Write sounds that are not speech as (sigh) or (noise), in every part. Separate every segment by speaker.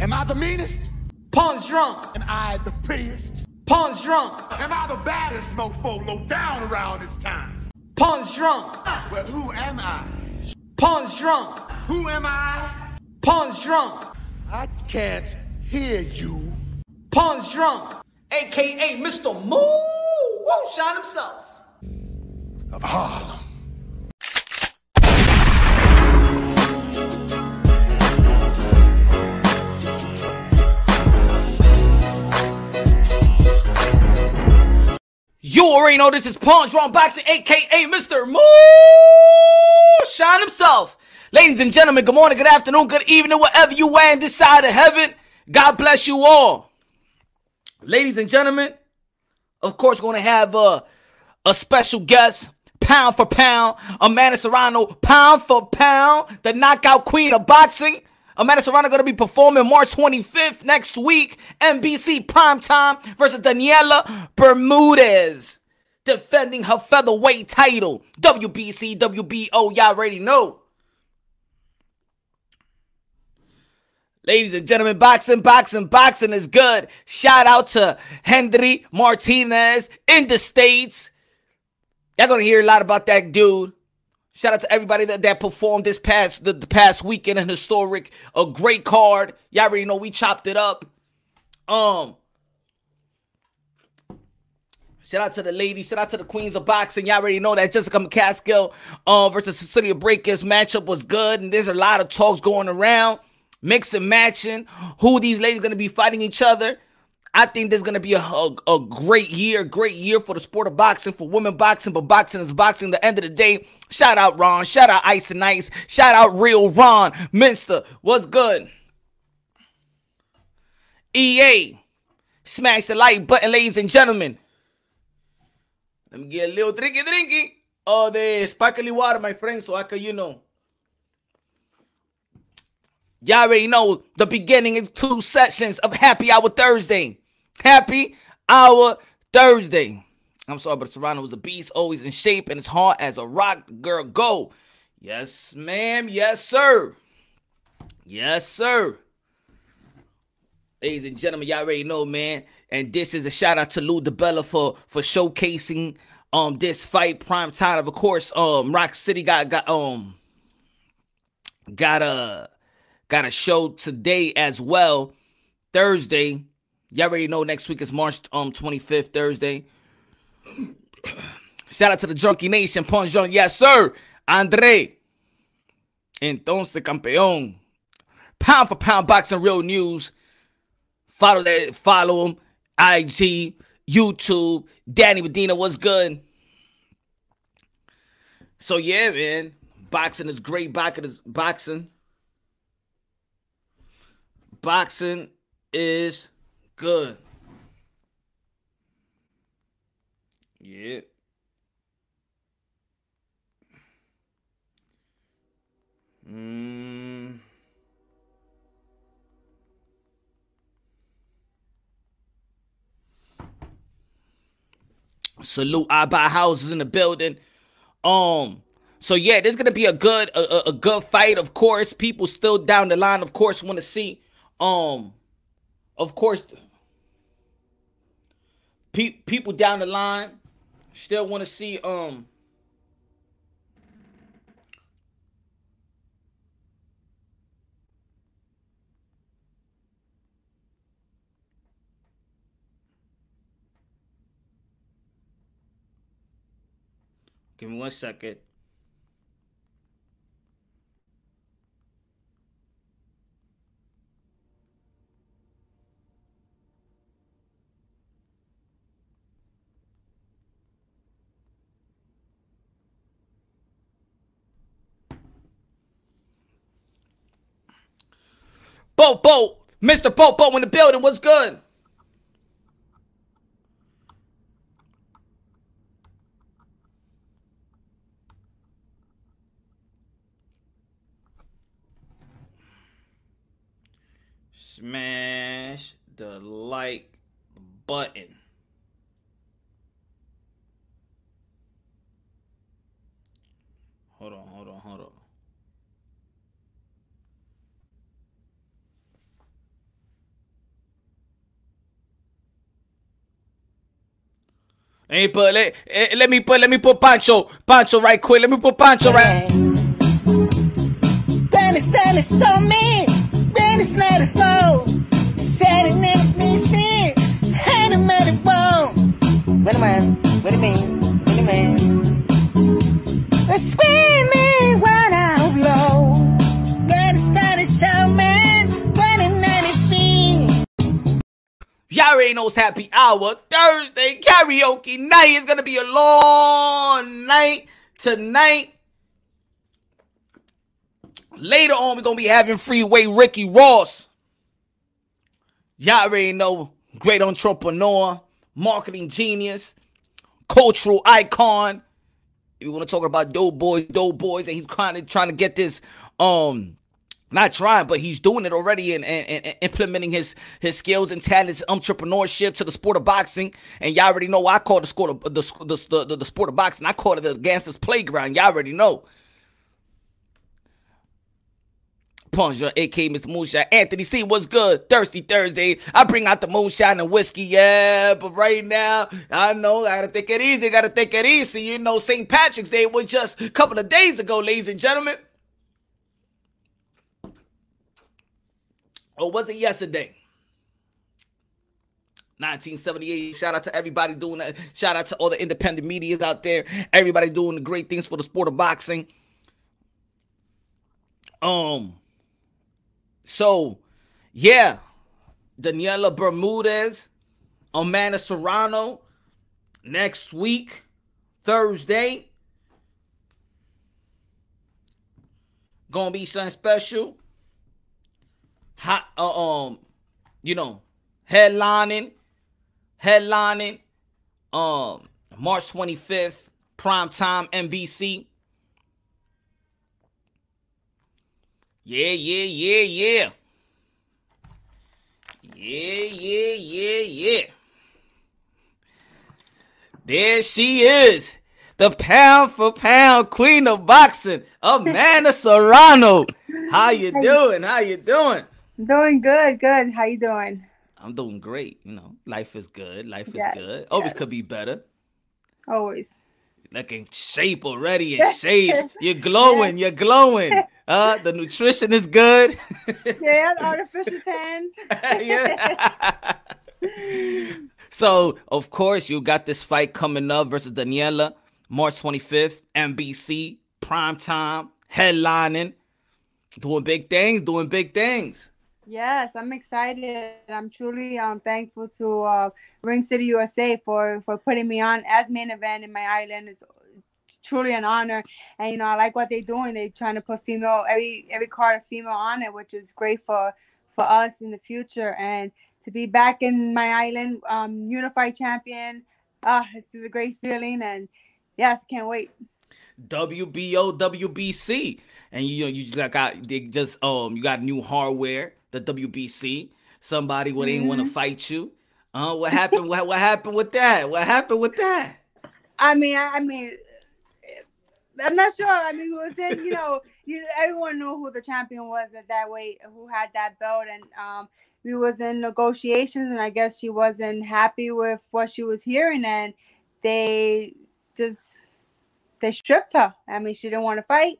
Speaker 1: Am I the meanest?
Speaker 2: Pawn's drunk.
Speaker 1: Am I the prettiest?
Speaker 2: Pawn's drunk.
Speaker 1: Am I the baddest mofo low down around this time?
Speaker 2: Pawn's drunk.
Speaker 1: Well, who am I?
Speaker 2: Pawn's drunk.
Speaker 1: Who am I?
Speaker 2: Pawn's drunk.
Speaker 1: I can't hear you.
Speaker 2: Pawn's drunk. AKA Mr. Moo Woo Shot himself.
Speaker 1: Of Harlem.
Speaker 2: You already know this is Pawn's Wrong Boxing, aka Mr. Moo Shine himself. Ladies and gentlemen, good morning, good afternoon, good evening, wherever you are in this side of heaven. God bless you all. Ladies and gentlemen, of course, we're going to have a, a special guest, pound for pound, Amanda Serrano, pound for pound, the knockout queen of boxing. Amanda Serrano going to be performing March 25th next week, NBC primetime versus Daniela Bermudez, defending her featherweight title. WBC, WBO, y'all already know. Ladies and gentlemen, boxing, boxing, boxing is good. Shout out to Henry Martinez in the States. Y'all gonna hear a lot about that dude. Shout out to everybody that, that performed this past the, the past weekend, an historic, a great card. Y'all already know we chopped it up. Um, Shout out to the ladies. Shout out to the queens of boxing. Y'all already know that Jessica McCaskill uh, versus Cecilia Braekhus matchup was good. And there's a lot of talks going around, mix and matching. Who these ladies to be fighting each other. I think there's going to be a, a, a, great year, great year for the sport of boxing, for women boxing, but boxing is boxing. At the end of the day, shout out Ron, shout out Ice and Ice, shout out Real Ron Minster. What's good? EA, smash the like button, ladies and gentlemen. Let me get a little drinky drinky. Oh, the sparkly water, my friend, so I can, you know. Y'all already know the beginning is two sessions of Happy Hour Thursday. Happy Hour Thursday. I'm sorry, but Serrano was a beast, always in shape and as hard as a rock. Girl, go. Yes, ma'am. Yes, sir. Yes, sir. Ladies and gentlemen, y'all already know, man. And this is a shout out to Lou DiBella for for showcasing um this fight prime time. Of course, um Rock City got got um got a got a show today as well. Thursday. Y'all already know next week is March um 25th, Thursday. (clears throat) Shout out to the Junkie Nation, Junk. Yes, sir. Andre. Entonces, campeón. Pound for pound boxing real news. Follow that, follow him. IG, YouTube, Danny Medina, what's good? So yeah, man. Boxing is great. Boxing is boxing. Boxing is good. Yeah. Mm. Salute I buy houses in the building. Um, so yeah, there's gonna be a good a, a good fight. Of course, people still down the line, of course, want to see. Um, of course, pe- people down the line still want to see. Um, Give me one second. Bo Bo, Mr. Bo Bo in the building. What's good? Smash the like button. Hold on, hold on, hold on. Let me put let, eh, let me put let me put Pancho Pancho right quick. Let me put Pancho right.
Speaker 3: Me. Me. Hand him. Wait a minute. What do you
Speaker 2: Y'all happy hour. Thursday karaoke night is gonna be a long night tonight. Later on, we're gonna be having freeway Ricky Ross. Y'all already know great entrepreneur, marketing genius, cultural icon. If you want to talk about dope boys, dope boys, and he's kind of trying to get this um not trying, but he's doing it already and, and, and, implementing his his skills and talents, entrepreneurship to the sport of boxing. And y'all already know I call the sport of the the, the, the sport of boxing. I call it the gangsters playground. Y'all already know. Punch uh, your AK Mr. Moonshine. Anthony C, what's good? Thirsty Thursday. I bring out the moonshine and whiskey, yeah. But right now, I know I gotta take it easy. I Gotta take it easy. You know, St. Patrick's Day was just a couple of days ago, ladies and gentlemen. Or was it yesterday? 1978. Shout out to everybody doing that. Shout out to all the independent medias out there. Everybody doing the great things for the sport of boxing. Um, so, yeah, Daniela Bermudez, Amanda Serrano next week, Thursday. Gonna be something special. Hot, uh, um, you know, headlining, headlining, um, March 25th, prime time NBC. Yeah, yeah, yeah, yeah. Yeah, yeah, yeah, yeah. There she is. The pound for pound queen of boxing, Amanda Serrano. How you doing? How you doing?
Speaker 4: Doing good, good. How you doing?
Speaker 2: I'm doing great. You know, life is good. Life is
Speaker 4: Yes,
Speaker 2: good. Always
Speaker 4: yes.
Speaker 2: could be better.
Speaker 4: Always.
Speaker 2: Looking shape already in (laughs) shape. You're glowing. You're glowing. (laughs) Uh, the nutrition is good. (laughs)
Speaker 4: Yeah, artificial tans.
Speaker 2: yeah. so, of course, you got this fight coming up versus Daniela, March 25th, NBC, prime time, headlining, doing big things, doing big things.
Speaker 4: Yes, I'm excited. I'm truly um thankful to uh, Ring City USA for for putting me on as main event in my island. It's truly an honor, and you know I like what they're doing. They're trying to put female every every card of female on it, which is great for for us in the future. And to be back in my island, um, unified champion, ah, this is a great feeling, and yes, can't wait.
Speaker 2: WBO, WBC, and you know you just got they just um you got new hardware, the WBC. Somebody would ain't want to fight you. Uh, what happened? what, what happened with that? What happened with that?
Speaker 4: I mean, I, I mean, I'm not sure. I mean, it was in, you know, you everyone knew who the champion was at that weight, who had that belt, and um, we was in negotiations, and I guess she wasn't happy with what she was hearing, and they just they stripped her. I mean, she didn't want to fight.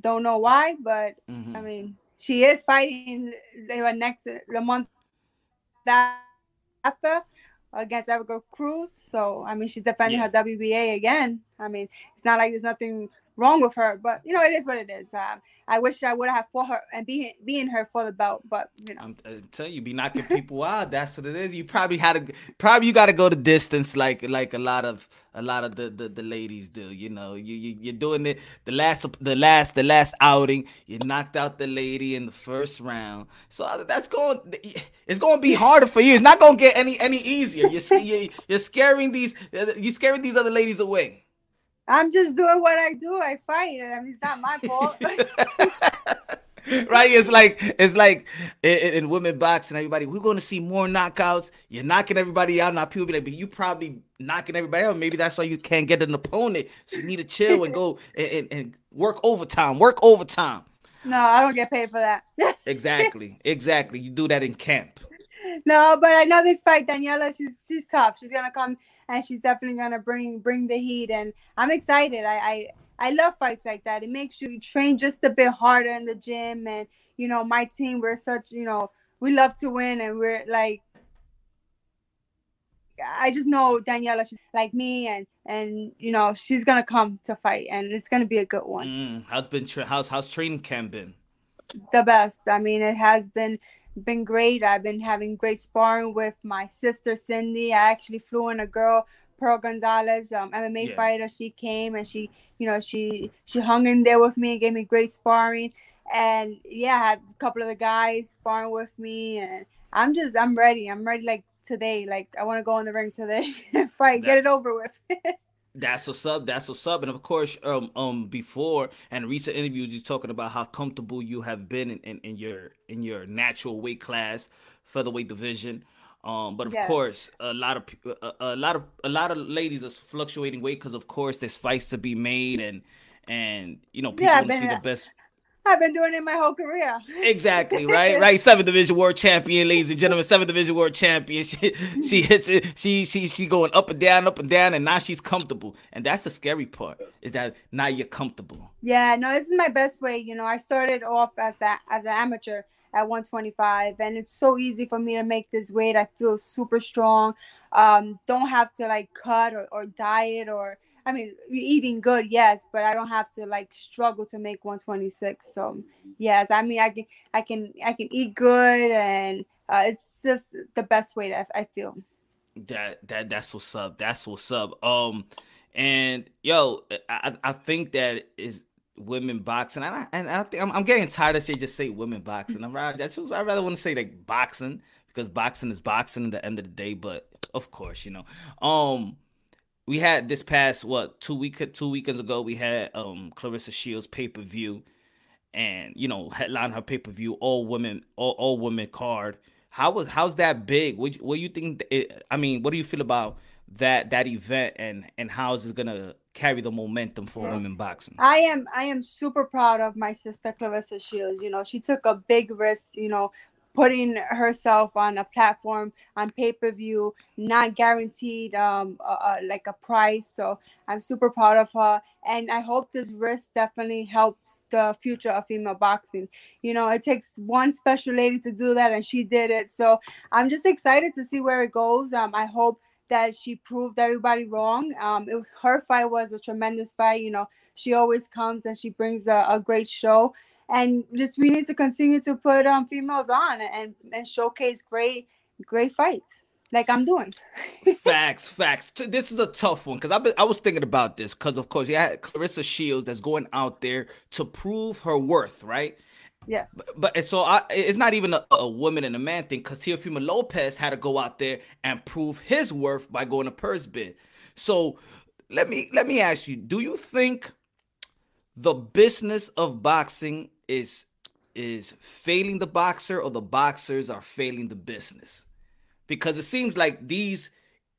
Speaker 4: Don't know why, but
Speaker 2: Mhm.
Speaker 4: I mean, she is fighting the next the month after against Erica Cruz. So I mean, she's defending
Speaker 2: Yeah.
Speaker 4: her WBA again. I mean, it's not like there's nothing wrong with her, but you know, it is what it is. Um, I wish I would have fought her and be being her for the belt, but you know,
Speaker 2: I'm, I'm telling you, be knocking people out. That's what it is. You probably had to, probably you got to go the distance, like like a lot of a lot of the, the the ladies do. You know, you, you you're doing it. The last the last the last outing, you knocked out the lady in the first round. So uh, that's going. It's going to be harder for you. It's not going to get any any easier. You're you're scaring these you're scaring these other ladies away.
Speaker 4: I'm just doing what I do. I fight. I mean, it's not my fault. (laughs)
Speaker 2: right? It's like it's like in, in women boxing, everybody, we're going to see more knockouts. You're knocking everybody out. Now people be like, but you probably knocking everybody out. Maybe that's why you can't get an opponent. So you need to chill and go (laughs) and, and, and work overtime. Work overtime.
Speaker 4: no, I don't get paid for that. (laughs)
Speaker 2: Exactly. exactly. You do that in camp.
Speaker 4: No, but I know this fight, Daniela. She's she's tough. She's gonna come and she's definitely gonna bring bring the heat. And I'm excited. I I, I love fights like that. It makes you train just a bit harder in the gym. And you know, my team, we're such you know, we love to win, and we're like. I just know Daniela, she's like me, and and you know she's gonna come to fight, and it's gonna be a good one.
Speaker 2: Mm, how's been tra- how's how's training camp been?
Speaker 4: The best. I mean, it has been been great. I've been having great sparring with my sister Cindy. I actually flew in a girl, Pearl Gonzalez, um, MMA
Speaker 2: Yeah.
Speaker 4: fighter. She came and she, you know, she she hung in there with me and gave me great sparring. And yeah, I had a couple of the guys sparring with me, and I'm just I'm ready. I'm ready like today. Like I want to go in the ring today (laughs) and fight, get it over with. (laughs)
Speaker 2: That's what's up. That's what's up. And of course, um, um, before and recent interviews, you're talking about how comfortable you have been in, in, in your in your natural weight class, featherweight division. Um, but of
Speaker 4: Yes.
Speaker 2: course, a lot of a, a lot of a lot of ladies are fluctuating weight because, of course, there's fights to be made, and and you know people
Speaker 4: Yeah,
Speaker 2: want to see the best.
Speaker 4: I've been doing it my whole career.
Speaker 2: Exactly (laughs) right, right. Seventh division world champion, ladies and gentlemen. Seventh division world champion. (laughs) She she hits it. She she she going up and down, up and down, and now she's comfortable. And that's the scary part is that now you're comfortable.
Speaker 4: Yeah, no, this is my best way. You know, I started off as that as an amateur at 125, and it's so easy for me to make this weight. I feel super strong. Um, don't have to like cut or, or diet or I mean eating good, yes, but I don't have to like struggle to make 126. So yes, I mean I can I can I can eat good, and uh, it's just the best way that I feel.
Speaker 2: That that that's what's up. That's what's up. Um, and yo, I I think that is women boxing, and I and I think I'm, I'm getting tired of shit. Just say women boxing. I'm. I I rather want to say like boxing because boxing is boxing at the end of the day. But of course, you know, um, we had this past what two week two weekends ago we had um Claressa Shields pay per view, and you know headline her pay per view all women all, all women card. How was how's that big? What you- what you think? It, I mean, what do you feel about that that event and and how is it gonna carry the momentum for women boxing?
Speaker 4: I am I am super proud of my sister Claressa Shields. You know, she took a big risk, you know, putting herself on a platform on pay-per-view, not guaranteed um like a price. So I'm super proud of her and I hope this risk definitely helps the future of female boxing. You know, it takes one special lady to do that and she did it. So I'm just excited to see where it goes. Um I hope that she proved everybody wrong. Um, it was her fight was a tremendous fight. You know, she always comes and she brings a, a great show. And just we need to continue to put um females on and and showcase great great fights like I'm doing. (laughs)
Speaker 2: facts, facts. This is a tough one because I been I was thinking about this because of course you had Claressa Shields that's going out there to prove her worth, right?
Speaker 4: Yes.
Speaker 2: But and so I, it's not even a, a woman and a man thing because Teofimo Lopez had to go out there and prove his worth by going to purse bid. So let me let me ask you: Do you think the business of boxing is is failing the boxer, or the boxers are failing the business? Because it seems like these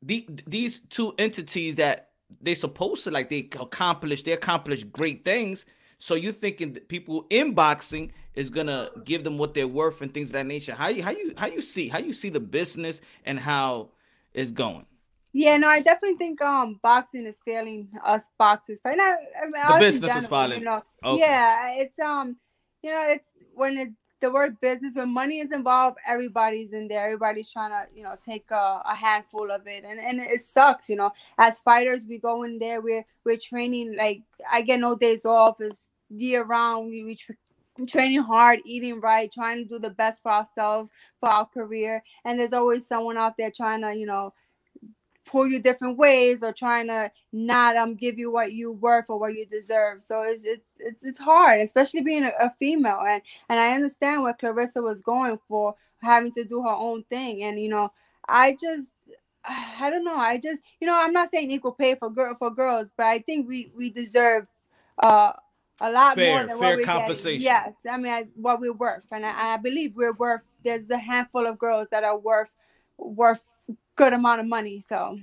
Speaker 2: the, these two entities that they're supposed to like they accomplish they accomplish great things. So you thinking that people in boxing is gonna give them what they're worth and things of that nature? How you how you how you see how you see the business and how it's going?
Speaker 4: Yeah, no, I definitely think um boxing is failing us boxers. Right now, I mean, in
Speaker 2: business is failing.
Speaker 4: You know,
Speaker 2: Okay.
Speaker 4: yeah, it's um, you know, it's when it, the word business when money is involved, everybody's in there. Everybody's trying to you know take a, a handful of it, and and it sucks. You know, as fighters, we go in there, we're we're training like I get no days off. It's year round. We we. Tr- training hard eating right trying to do the best for ourselves for our career and there's always someone out there trying to you know pull you different ways or trying to not um give you what you worth or what you deserve. So it's it's it's it's hard, especially being a, a female. And and I understand what Claressa was going for, having to do her own thing. And you know, I just (sighs) I don't know. I just you know I'm not saying equal pay for girl for girls, but I think we we deserve uh a lot
Speaker 2: Fair-
Speaker 4: more than
Speaker 2: fair
Speaker 4: what we're
Speaker 2: compensation.
Speaker 4: Yes, I mean I, what we're worth, and I, I believe we're worth. There's a handful of girls that are worth worth good amount of money. So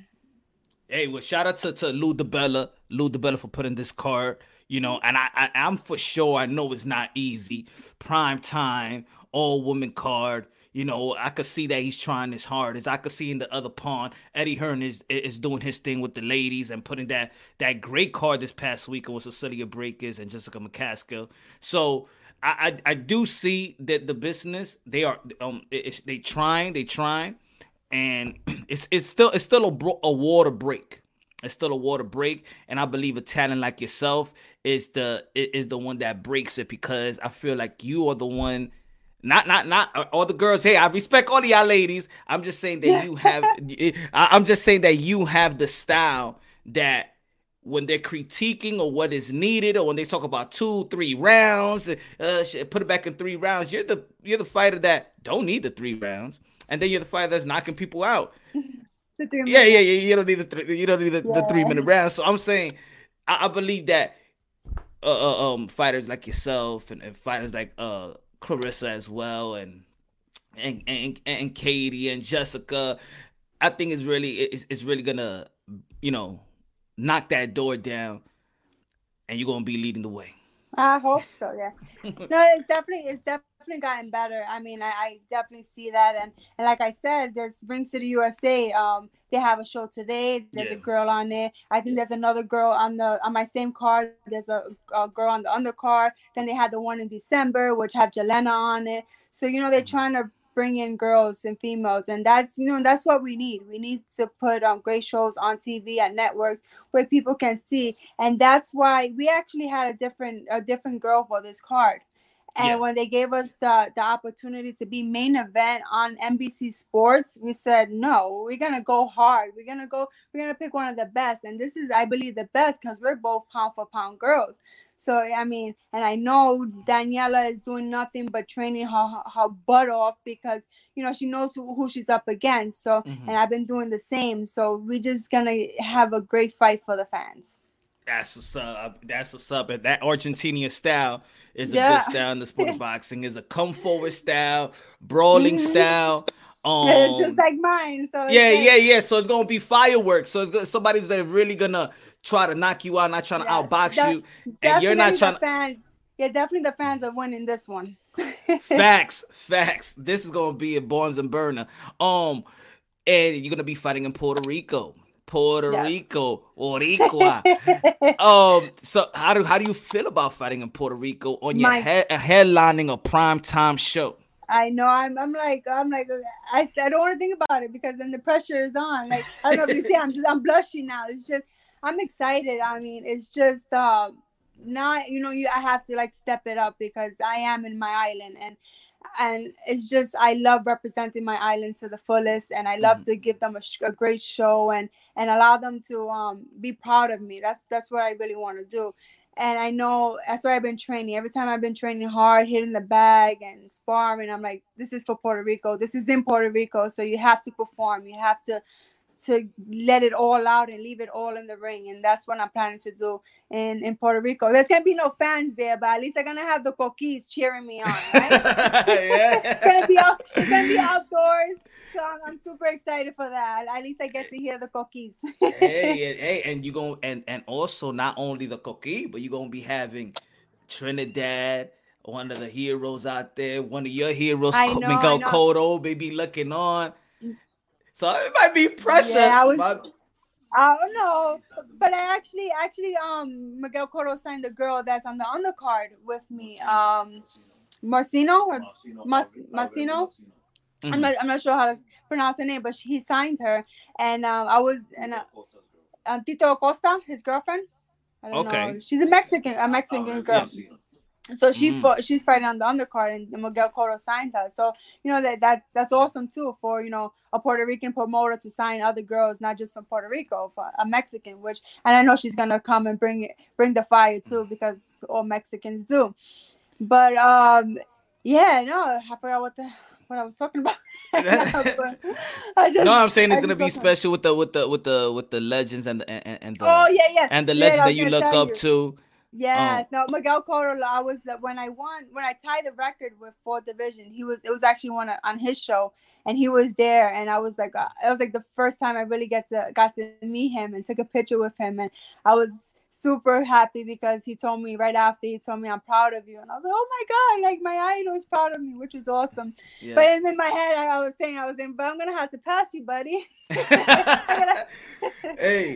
Speaker 2: Hey, well, shout out to, to Lou DiBella, Lou DiBella for putting this card, you know, and I, I I'm for sure I know it's not easy. Prime time, all woman card, you know, I could see that he's trying his as I could see in the other pawn, Eddie Hearn is is doing his thing with the ladies and putting that that great card this past week with Cecilia Braekhus and Jessica McCaskill. So I, I, I do see that the business they are um they trying they trying and (clears throat) it's it's still it's still a, a water break. It's still a water break, and I believe a talent like yourself is the is the one that breaks it because I feel like you are the one not not not uh, all the girls hey i respect all of y'all ladies i'm just saying that you (laughs) have i'm just saying that you have the style that when they're critiquing or what is needed or when they talk about two three rounds uh, put it back in three rounds you're the you're the fighter that don't need the three rounds and then you're the fighter that's knocking people out (laughs) yeah yeah yeah you don't need the three you don't need the, yeah. the three minute round. so i'm saying i, I believe that uh, uh, um fighters like yourself and, and fighters like uh Claressa as well, and and and and Katie and Jessica. I think it's really it's, it's really gonna you know knock that door down, and you're gonna be leading the way.
Speaker 4: I hope so. Yeah. (laughs) no, it's definitely it's definitely gotten better. I mean, I, I, definitely see that, and and like I said, there's Ring City USA. Um, they have a show today. There's yeah. a girl on there. I think there's another girl on the on my same card. There's a, a girl on the undercard. Then they had the one in December, which have Jelena on it. So you know they're mm-hmm. trying to bring in girls and females and that's you know that's what we need we need to put um, great shows on tv and networks where people can see and that's why we actually had a different a different girl for this card and yeah. when they gave us the the opportunity to be main event on NBC Sports, we said no. We're gonna go hard. We're gonna go. We're gonna pick one of the best, and this is, I believe, the best because we're both pound for pound girls. So I mean, and I know Daniela is doing nothing but training her her butt off because you know she knows who, who she's up against. So mm-hmm. and I've been doing the same. So we're just gonna have a great fight for the fans.
Speaker 2: That's what's up. That's what's up. And that Argentinian style is a yeah. good style in the sport of (laughs) boxing. Is a come forward style, brawling mm-hmm. style.
Speaker 4: Um, it's just like mine. So
Speaker 2: yeah, yeah, yeah. So it's gonna be fireworks. So it's good. Somebody's that really gonna try to knock you out, not trying to yes, outbox de- you, and you're not trying.
Speaker 4: Fans, yeah, definitely the fans are winning this one. (laughs)
Speaker 2: facts, facts. This is gonna be a Barnes and Burner. Um, and you're gonna be fighting in Puerto Rico. Puerto yes. Rico, Boricua. (laughs) um, so how do how do you feel about fighting in Puerto Rico on your My- head, headlining a prime time show?
Speaker 4: I know. I'm. I'm like. I'm like. I. I don't want to think about it because then the pressure is on. Like I don't know if you see. I'm just. I'm blushing now. It's just. I'm excited. I mean, it's just. Um, not. You know. You. I have to like step it up because I am in my island and and it's just I love representing my island to the fullest, and I love mm-hmm. to give them a, sh- a, great show and and allow them to um be proud of me. That's that's what I really want to do, and I know that's why I've been training. Every time I've been training hard, hitting the bag and sparring, I'm like, this is for Puerto Rico. This is in Puerto Rico, so you have to perform. You have to to let it all out and leave it all in the ring. And that's what I'm planning to do in, in Puerto Rico. There's gonna be no fans there, but at least I'm gonna have the coquis cheering me on. Right? (laughs) it's gonna be out, it's gonna be outdoors. So I'm, I'm, super excited for that. At least I get to hear the coquis.
Speaker 2: hey, (laughs) and, hey, and you going and and also not only the coquis, but you're gonna be having Trinidad one of the heroes out there, one of your heroes, know, Miguel Cotto, maybe looking on. So it might be pressure. Yeah,
Speaker 4: I was. I don't know, but I actually, actually, um, Miguel Cotto signed the girl that's on the undercard with me, um, Marcino or Marcino. Mm-hmm. I'm not, I'm not sure how to pronounce her name, but he signed her, and um, I was and uh, um, Tito Costa, his girlfriend. I don't okay. know. She's a Mexican, a Mexican girl. So she mm. fought, she's fighting on the undercard, and Miguel Cotto signed her. So you know that that that's awesome too for you know a Puerto Rican promoter to sign other girls, not just from Puerto Rico, for a Mexican. Which and I know she's gonna come and bring it, bring the fire too, because all Mexicans do. But um, yeah, no, I forgot what the what I was talking about. (laughs) (laughs)
Speaker 2: just, no, I'm saying it's gonna be special with the with the with the with the legends and the and, and the
Speaker 4: oh yeah yeah
Speaker 2: and the legends yeah, that you look up you. to
Speaker 4: Yes, oh. no, Miguel Cotto. I was that when I won when I tied the record with fourth division. He was it was actually one on his show, and he was there, and I was like, uh, it was like the first time I really get to got to meet him and took a picture with him, and I was super happy because he told me right after he told me I'm proud of you, and I was like, oh my god, like my idol is proud of me, which is awesome.
Speaker 2: Yeah.
Speaker 4: But in my head, I, I was saying, I was saying, but I'm gonna have to pass you, buddy. (laughs)
Speaker 2: hey,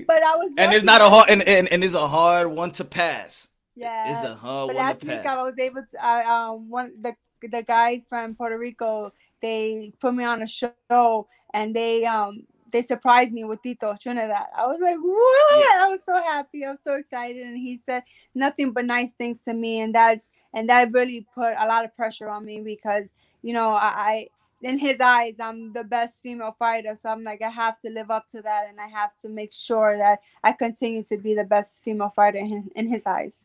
Speaker 2: (laughs)
Speaker 4: but I was,
Speaker 2: and it's not a hard and, and, and it's a hard one to pass.
Speaker 4: Yeah,
Speaker 2: It's a hard
Speaker 4: but
Speaker 2: one
Speaker 4: last
Speaker 2: to
Speaker 4: week
Speaker 2: pass.
Speaker 4: I was able to. Uh, um, one the the guys from Puerto Rico they put me on a show and they um they surprised me with Tito Trinidad. I was like, what? I was so happy. I was so excited, and he said nothing but nice things to me, and that's and that really put a lot of pressure on me because you know I. I in his eyes, I'm the best female fighter. So I'm like, I have to live up to that, and I have to make sure that I continue to be the best female fighter in, in his eyes.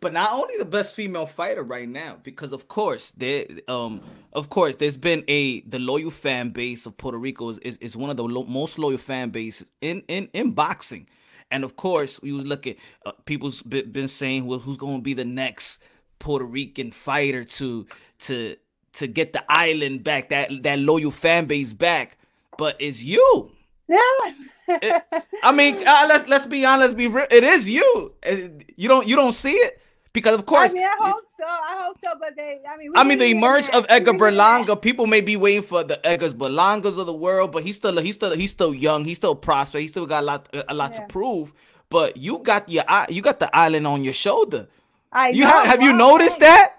Speaker 2: But not only the best female fighter right now because of course there um of course there's been a the loyal fan base of puerto rico is, is, is one of the lo- most loyal fan base in in in boxing and of course we was looking uh, people's been, been saying well who's going to be the next puerto rican fighter to to to get the island back that that loyal fan base back but it's you
Speaker 4: Yeah.
Speaker 2: I mean, uh, let's let's be honest. Be real. It is you. Uh, You don't you don't see it because of course.
Speaker 4: I mean, I hope so. I hope so, but they. I mean,
Speaker 2: I mean, the emerge of Edgar
Speaker 4: didn't hear that.
Speaker 2: Berlanga. People may be waiting for the Edgar Berlangas of the world, but he's still he's still he's still young. He's still prospect. He still got a lot a lot
Speaker 4: Yeah.
Speaker 2: to prove. But you got your eye- you got the island on your shoulder.
Speaker 4: I
Speaker 2: You
Speaker 4: know,
Speaker 2: have have you noticed
Speaker 4: thanks.
Speaker 2: that?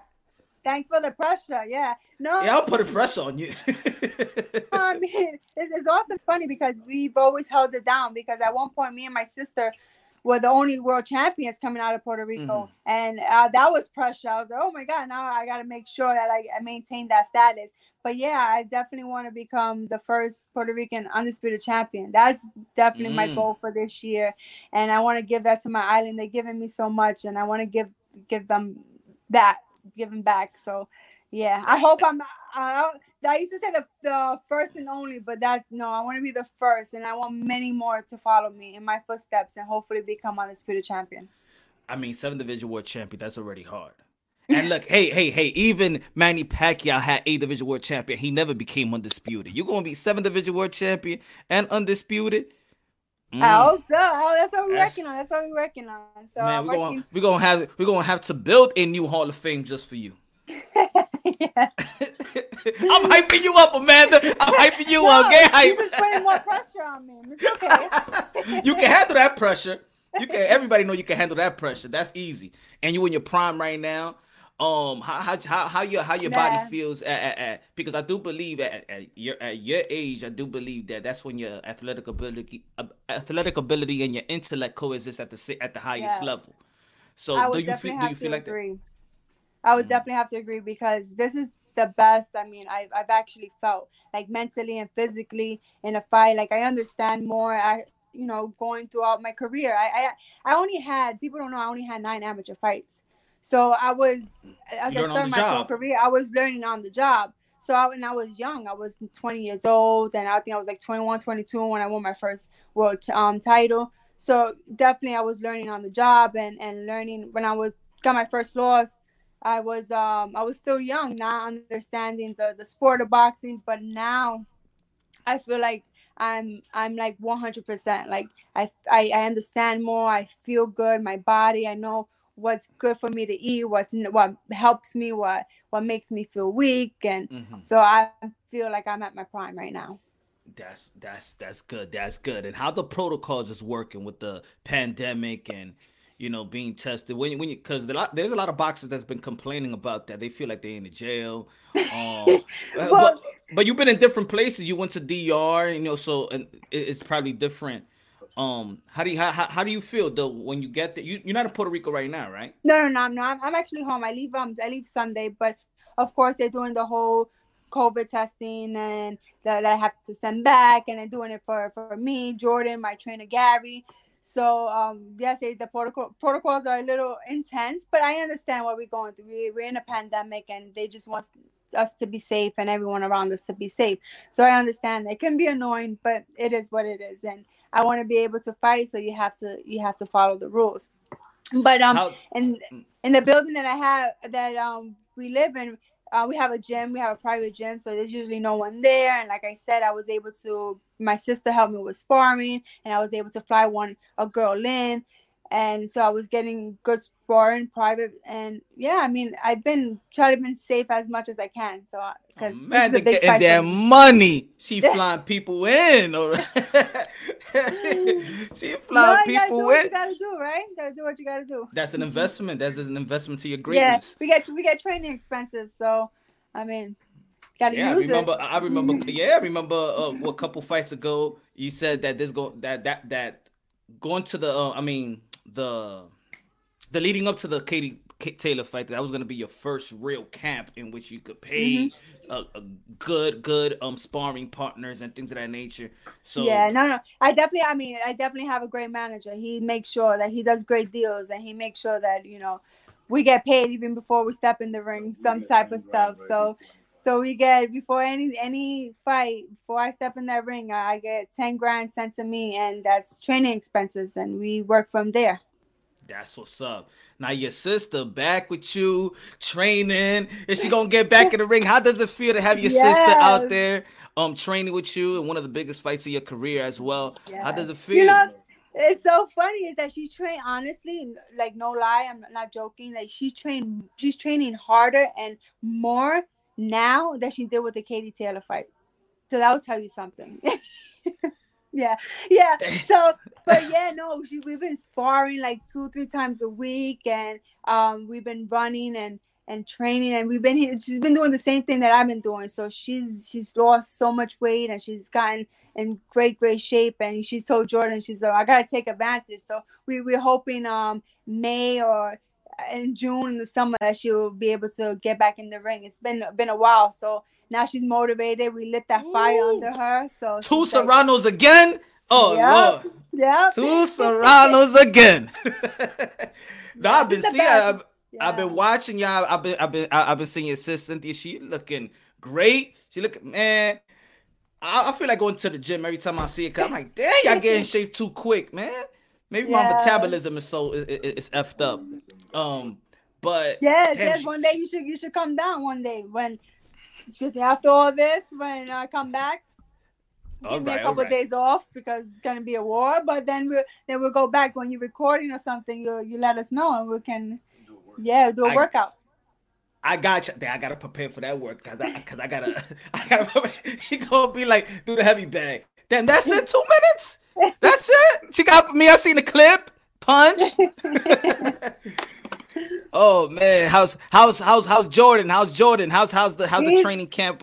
Speaker 4: Thanks for the pressure. Yeah. No.
Speaker 2: Yeah, I'll put a pressure on you. (laughs)
Speaker 4: I mean, it's, it's also funny because we've always held it down because at one point, me and my sister were the only world champions coming out of Puerto Rico,
Speaker 2: Mhm.
Speaker 4: and uh, that was pressure. I was like, oh my god, now I got to make sure that I, I maintain that status. But yeah, I definitely want to become the first Puerto Rican undisputed champion. That's definitely my
Speaker 2: Mm.
Speaker 4: goal for this year, and I want to give that to my island. They're giving me so much, and I want to give give them that, give them back. So. Yeah, I hope I'm. I, I used to say the, the first and only, but that's no. I want to be the first, and I want many more to follow me in my footsteps, and hopefully become undisputed champion.
Speaker 2: I mean, seven division world champion. That's already hard. (laughs) And look, hey, hey, hey, even Manny Pacquiao had eight division world champion. He never became undisputed. You're gonna be seven division world champion and undisputed.
Speaker 4: I
Speaker 2: Mm.
Speaker 4: hope so. Oh, that's what we're
Speaker 2: That's-
Speaker 4: working on. That's what we're working on. So
Speaker 2: Man, we're
Speaker 4: working.
Speaker 2: gonna we're gonna have we're gonna have to build a new Hall of Fame just for you. (laughs)
Speaker 4: yeah.
Speaker 2: I'm hyping you up, Amanda. I'm hyping you
Speaker 4: No,
Speaker 2: up. Get
Speaker 4: you're just putting more pressure on me. It's okay. (laughs)
Speaker 2: you can handle that pressure. You can. Everybody know you can handle that pressure. That's easy. And you in your prime right now. Um, how how how, how your how your
Speaker 4: Nah.
Speaker 2: body feels at, at, at because I do believe at, at your at your age, I do believe that that's when your athletic ability, uh, athletic ability, and your intellect coexist at the at the highest
Speaker 4: Yes.
Speaker 2: level. So do you feel do you feel like that?
Speaker 4: I would
Speaker 2: Mm.
Speaker 4: definitely have to agree because this is the best. I mean, I've, I've actually felt like mentally and physically in a fight. Like I understand more. I, you know, going throughout my career, I, I, I only had people don't know I only had nine amateur fights. So I was, as I started my
Speaker 2: job.
Speaker 4: career, I was learning on the job. So I, when I was young, I was 20 years old, and I think I was like 21, 22 when I won my first world um, title. So definitely, I was learning on the job and and learning when I was got my first loss. I was um I was still young, not understanding the the sport of boxing, but now I feel like I'm I'm like 100%. Like I, I I understand more. I feel good. My body. I know what's good for me to eat. What's what helps me. What what makes me feel weak. And
Speaker 2: Mhm.
Speaker 4: so I feel like I'm at my prime right now.
Speaker 2: That's that's that's good. That's good. And how the protocols is working with the pandemic and you know being tested when you when you because there's a lot of boxers that's been complaining about that. They feel like they're in the jail. Um, (laughs) uh,
Speaker 4: Well-
Speaker 2: but, but you've been in different places. You went to DR, you know, so and it- it's probably different. Um, how do you how, how do you feel though when you get there? You, you're not in Puerto Rico right now, right?
Speaker 4: No, no, no, I'm not. I'm actually home. I leave um I leave Sunday, but of course they're doing the whole COVID testing and that, that I have to send back, and they're doing it for for me, Jordan, my trainer Gary. So um yes, the protocol protocols are a little intense, but I understand what we're going through. We, we're in a pandemic, and they just want us to be safe and everyone around us to be safe. So I understand it can be annoying, but it is what it is, and I want to be able to fight. So you have to you have to follow the rules. But um, and in the building that I have that um we live in, uh, we have a gym. We have a private gym, so there's usually no one there. And like I said, I was able to. My sister helped me with sparring, and I was able to fly one a girl in. And so I was getting good sparring private, and yeah, I mean, I've been trying to be safe as much as I can. So because
Speaker 2: oh, man, they getting their money. She (laughs) flying people in, or (laughs) she (laughs) flying no, people in.
Speaker 4: What you gotta do, right? You gotta do what you gotta do.
Speaker 2: That's an investment. That's an investment to your greatness.
Speaker 4: Yeah, we get we get training expenses, so I mean. Gotta
Speaker 2: yeah,
Speaker 4: use
Speaker 2: I remember.
Speaker 4: It.
Speaker 2: I remember. Yeah, I remember. Uh, what couple fights ago you said that this go that that that going to the. Uh, I mean, the the leading up to the Katie Taylor fight, that was going to be your first real camp in which you could pay mm-hmm. a, a, good, good um sparring partners and things of that nature. So
Speaker 4: yeah, no, no, I definitely, I mean, I definitely have a great manager. He makes sure that he does great deals, and he makes sure that you know we get paid even before we step in the ring, some type of stuff. So. So we get before any any fight, before I step in that ring, I get ten grand sent to me, and that's training expenses, and we work from there.
Speaker 2: That's what's up. Now your sister back with you training. Is she gonna get back in the ring? How does it feel to have your yes. sister out there um training with you in one of the biggest fights of your career as well? Yes. How does it feel?
Speaker 4: You know, it's so funny is that she trained honestly, like no lie, I'm not joking. Like she trained, she's training harder and more now that she did with the Katie Taylor fight. So that will tell you something. (laughs) yeah, yeah. So, but yeah, no, she, we've been sparring like two, three times a week, and um, we've been running and and training, and we've been she's been doing the same thing that I've been doing. So she's she's lost so much weight, and she's gotten in great, great shape. And she's told Jordan, she's like, I gotta take advantage. So we we're hoping um May or in June in the summer that she will be able to get back in the ring. It's been been a while, so now she's motivated. We lit that fire Ooh. under her. So
Speaker 2: two Serranos like, again. Oh
Speaker 4: yep,
Speaker 2: Lord,
Speaker 4: yeah,
Speaker 2: two Serranos again. (laughs) no, I've been seeing. I've, yeah. I've, been watching y'all. I've been I've been I've been seeing your sis Cynthia. She looking great. She look man. I, I feel like going to the gym every time I see it. Cause I'm like, (laughs) damn, y'all get in shape too quick, man. Maybe yeah. my metabolism is so it, it, it's effed up. Um, but
Speaker 4: yes, yes. One day you should you should come down one day when excuse me after all this when I come back. Give all me a couple right. of days off because it's gonna be a war. But then we then we'll go back when you're recording or something. You you let us know and we can yeah do a I, workout.
Speaker 2: I got you. I gotta prepare for that work because I because I gotta (laughs) I gotta. (laughs) He gonna be like do the heavy bag. Then that's it. (laughs) Two minutes. That's it. She got me. I seen the clip. Punch. (laughs) oh man, how's how's how's how's Jordan? How's Jordan? How's how's the how's he's, the training camp?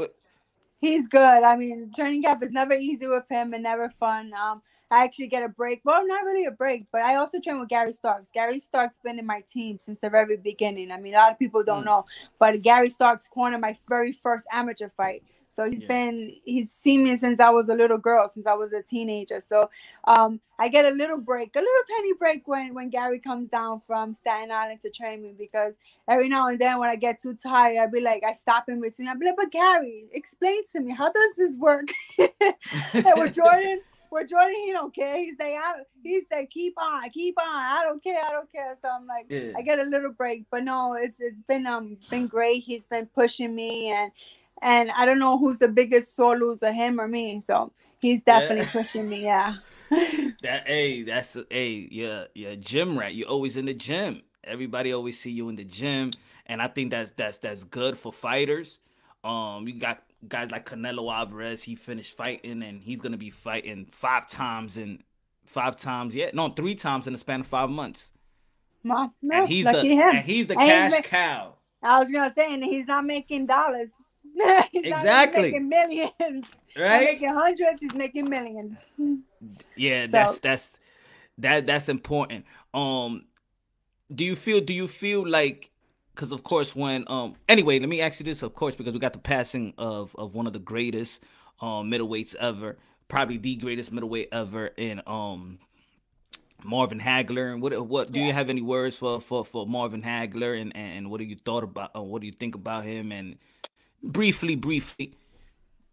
Speaker 4: He's good. I mean, training camp is never easy with him and never fun. Um, I actually get a break. Well, not really a break, but I also train with Gary Starks. Gary Starks been in my team since the very beginning. I mean, a lot of people don't mm. know, but Gary Starks cornered my very first amateur fight. So he's yeah. been he's seen me since I was a little girl, since I was a teenager. So um, I get a little break, a little tiny break when when Gary comes down from Staten Island to train me because every now and then when I get too tired, I'd be like, I stop in between. I'd be like, but Gary, explain to me how does this work? (laughs) and with Jordan. With Jordan, he don't care. He say, I, he said, keep on, keep on. I don't care, I don't care. So I'm like, yeah. I get a little break, but no, it's it's been um been great. He's been pushing me, and and I don't know who's the biggest sore loser, him or me. So he's definitely yeah. pushing me. Yeah. (laughs)
Speaker 2: that hey, that's a hey, yeah, yeah, gym rat. You're always in the gym. Everybody always see you in the gym, and I think that's that's that's good for fighters. Um, you got guys like Canelo Alvarez. He finished fighting, and he's gonna be fighting five times in five times. Yeah, no, three times in the span of five months.
Speaker 4: Mom, no, and
Speaker 2: he's the him. and he's the cash cow.
Speaker 4: I was gonna say, and he's not making dollars. (laughs)
Speaker 2: exactly.
Speaker 4: making millions.
Speaker 2: Right.
Speaker 4: He's making hundreds. He's making millions.
Speaker 2: Yeah, so. that's that's that that's important. Um, do you feel? Do you feel like? Because of course, when um, anyway, let me ask you this. Of course, because we got the passing of of one of the greatest um middleweights ever, probably the greatest middleweight ever in um Marvin Hagler and what what do you have any words for for for Marvin Hagler and and what do you thought about uh, what do you think about him and briefly, briefly.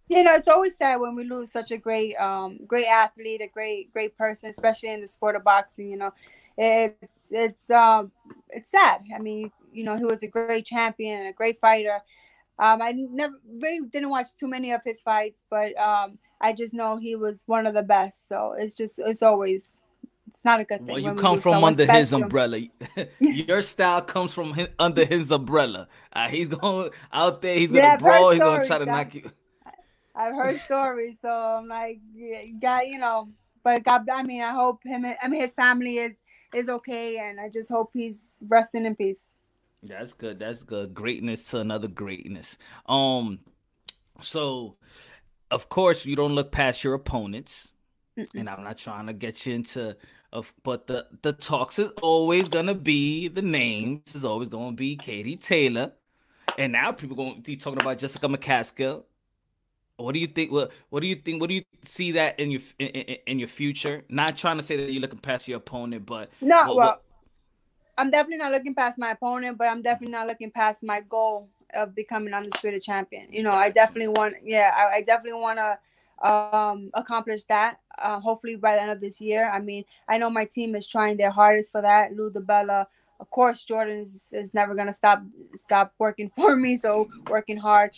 Speaker 4: You know, it's always sad when we lose such a great, um, great athlete, a great, great person, especially in the sport of boxing. You know, it's it's um, it's sad. I mean, you know, he was a great champion and a great fighter. Um, I never really didn't watch too many of his fights, but um, I just know he was one of the best. So it's just it's always it's not a good thing.
Speaker 2: Well, you
Speaker 4: we
Speaker 2: come from under his umbrella. (laughs) (laughs) Your style comes from his, under his umbrella. Uh, he's going out there. He's gonna brawl. He's gonna try to knock you.
Speaker 4: I've heard stories, so I'm like, yeah, you know, but God, I mean, I hope him, I mean, his family is is okay, and I just hope he's resting in peace.
Speaker 2: That's good. That's good. Greatness to another greatness. Um, so of course you don't look past your opponents, and I'm not trying to get you into of, but the the talks is always gonna be the names is always gonna be Katie Taylor, and now people gonna be talking about Jessica McCaskill. What do you think? What What do you think? What do you see that in your in, in, in your future? Not trying to say that you're looking past your opponent, but
Speaker 4: No,
Speaker 2: what-
Speaker 4: well,
Speaker 2: what-
Speaker 4: I'm definitely not looking past my opponent, but I'm definitely not looking past my goal of becoming undisputed champion. You know, I definitely want, yeah, I, I definitely want to um accomplish that. Uh, hopefully by the end of this year. I mean, I know my team is trying their hardest for that. Lou DiBella, of course, Jordan is, is never gonna stop stop working (laughs) for me, so working hard.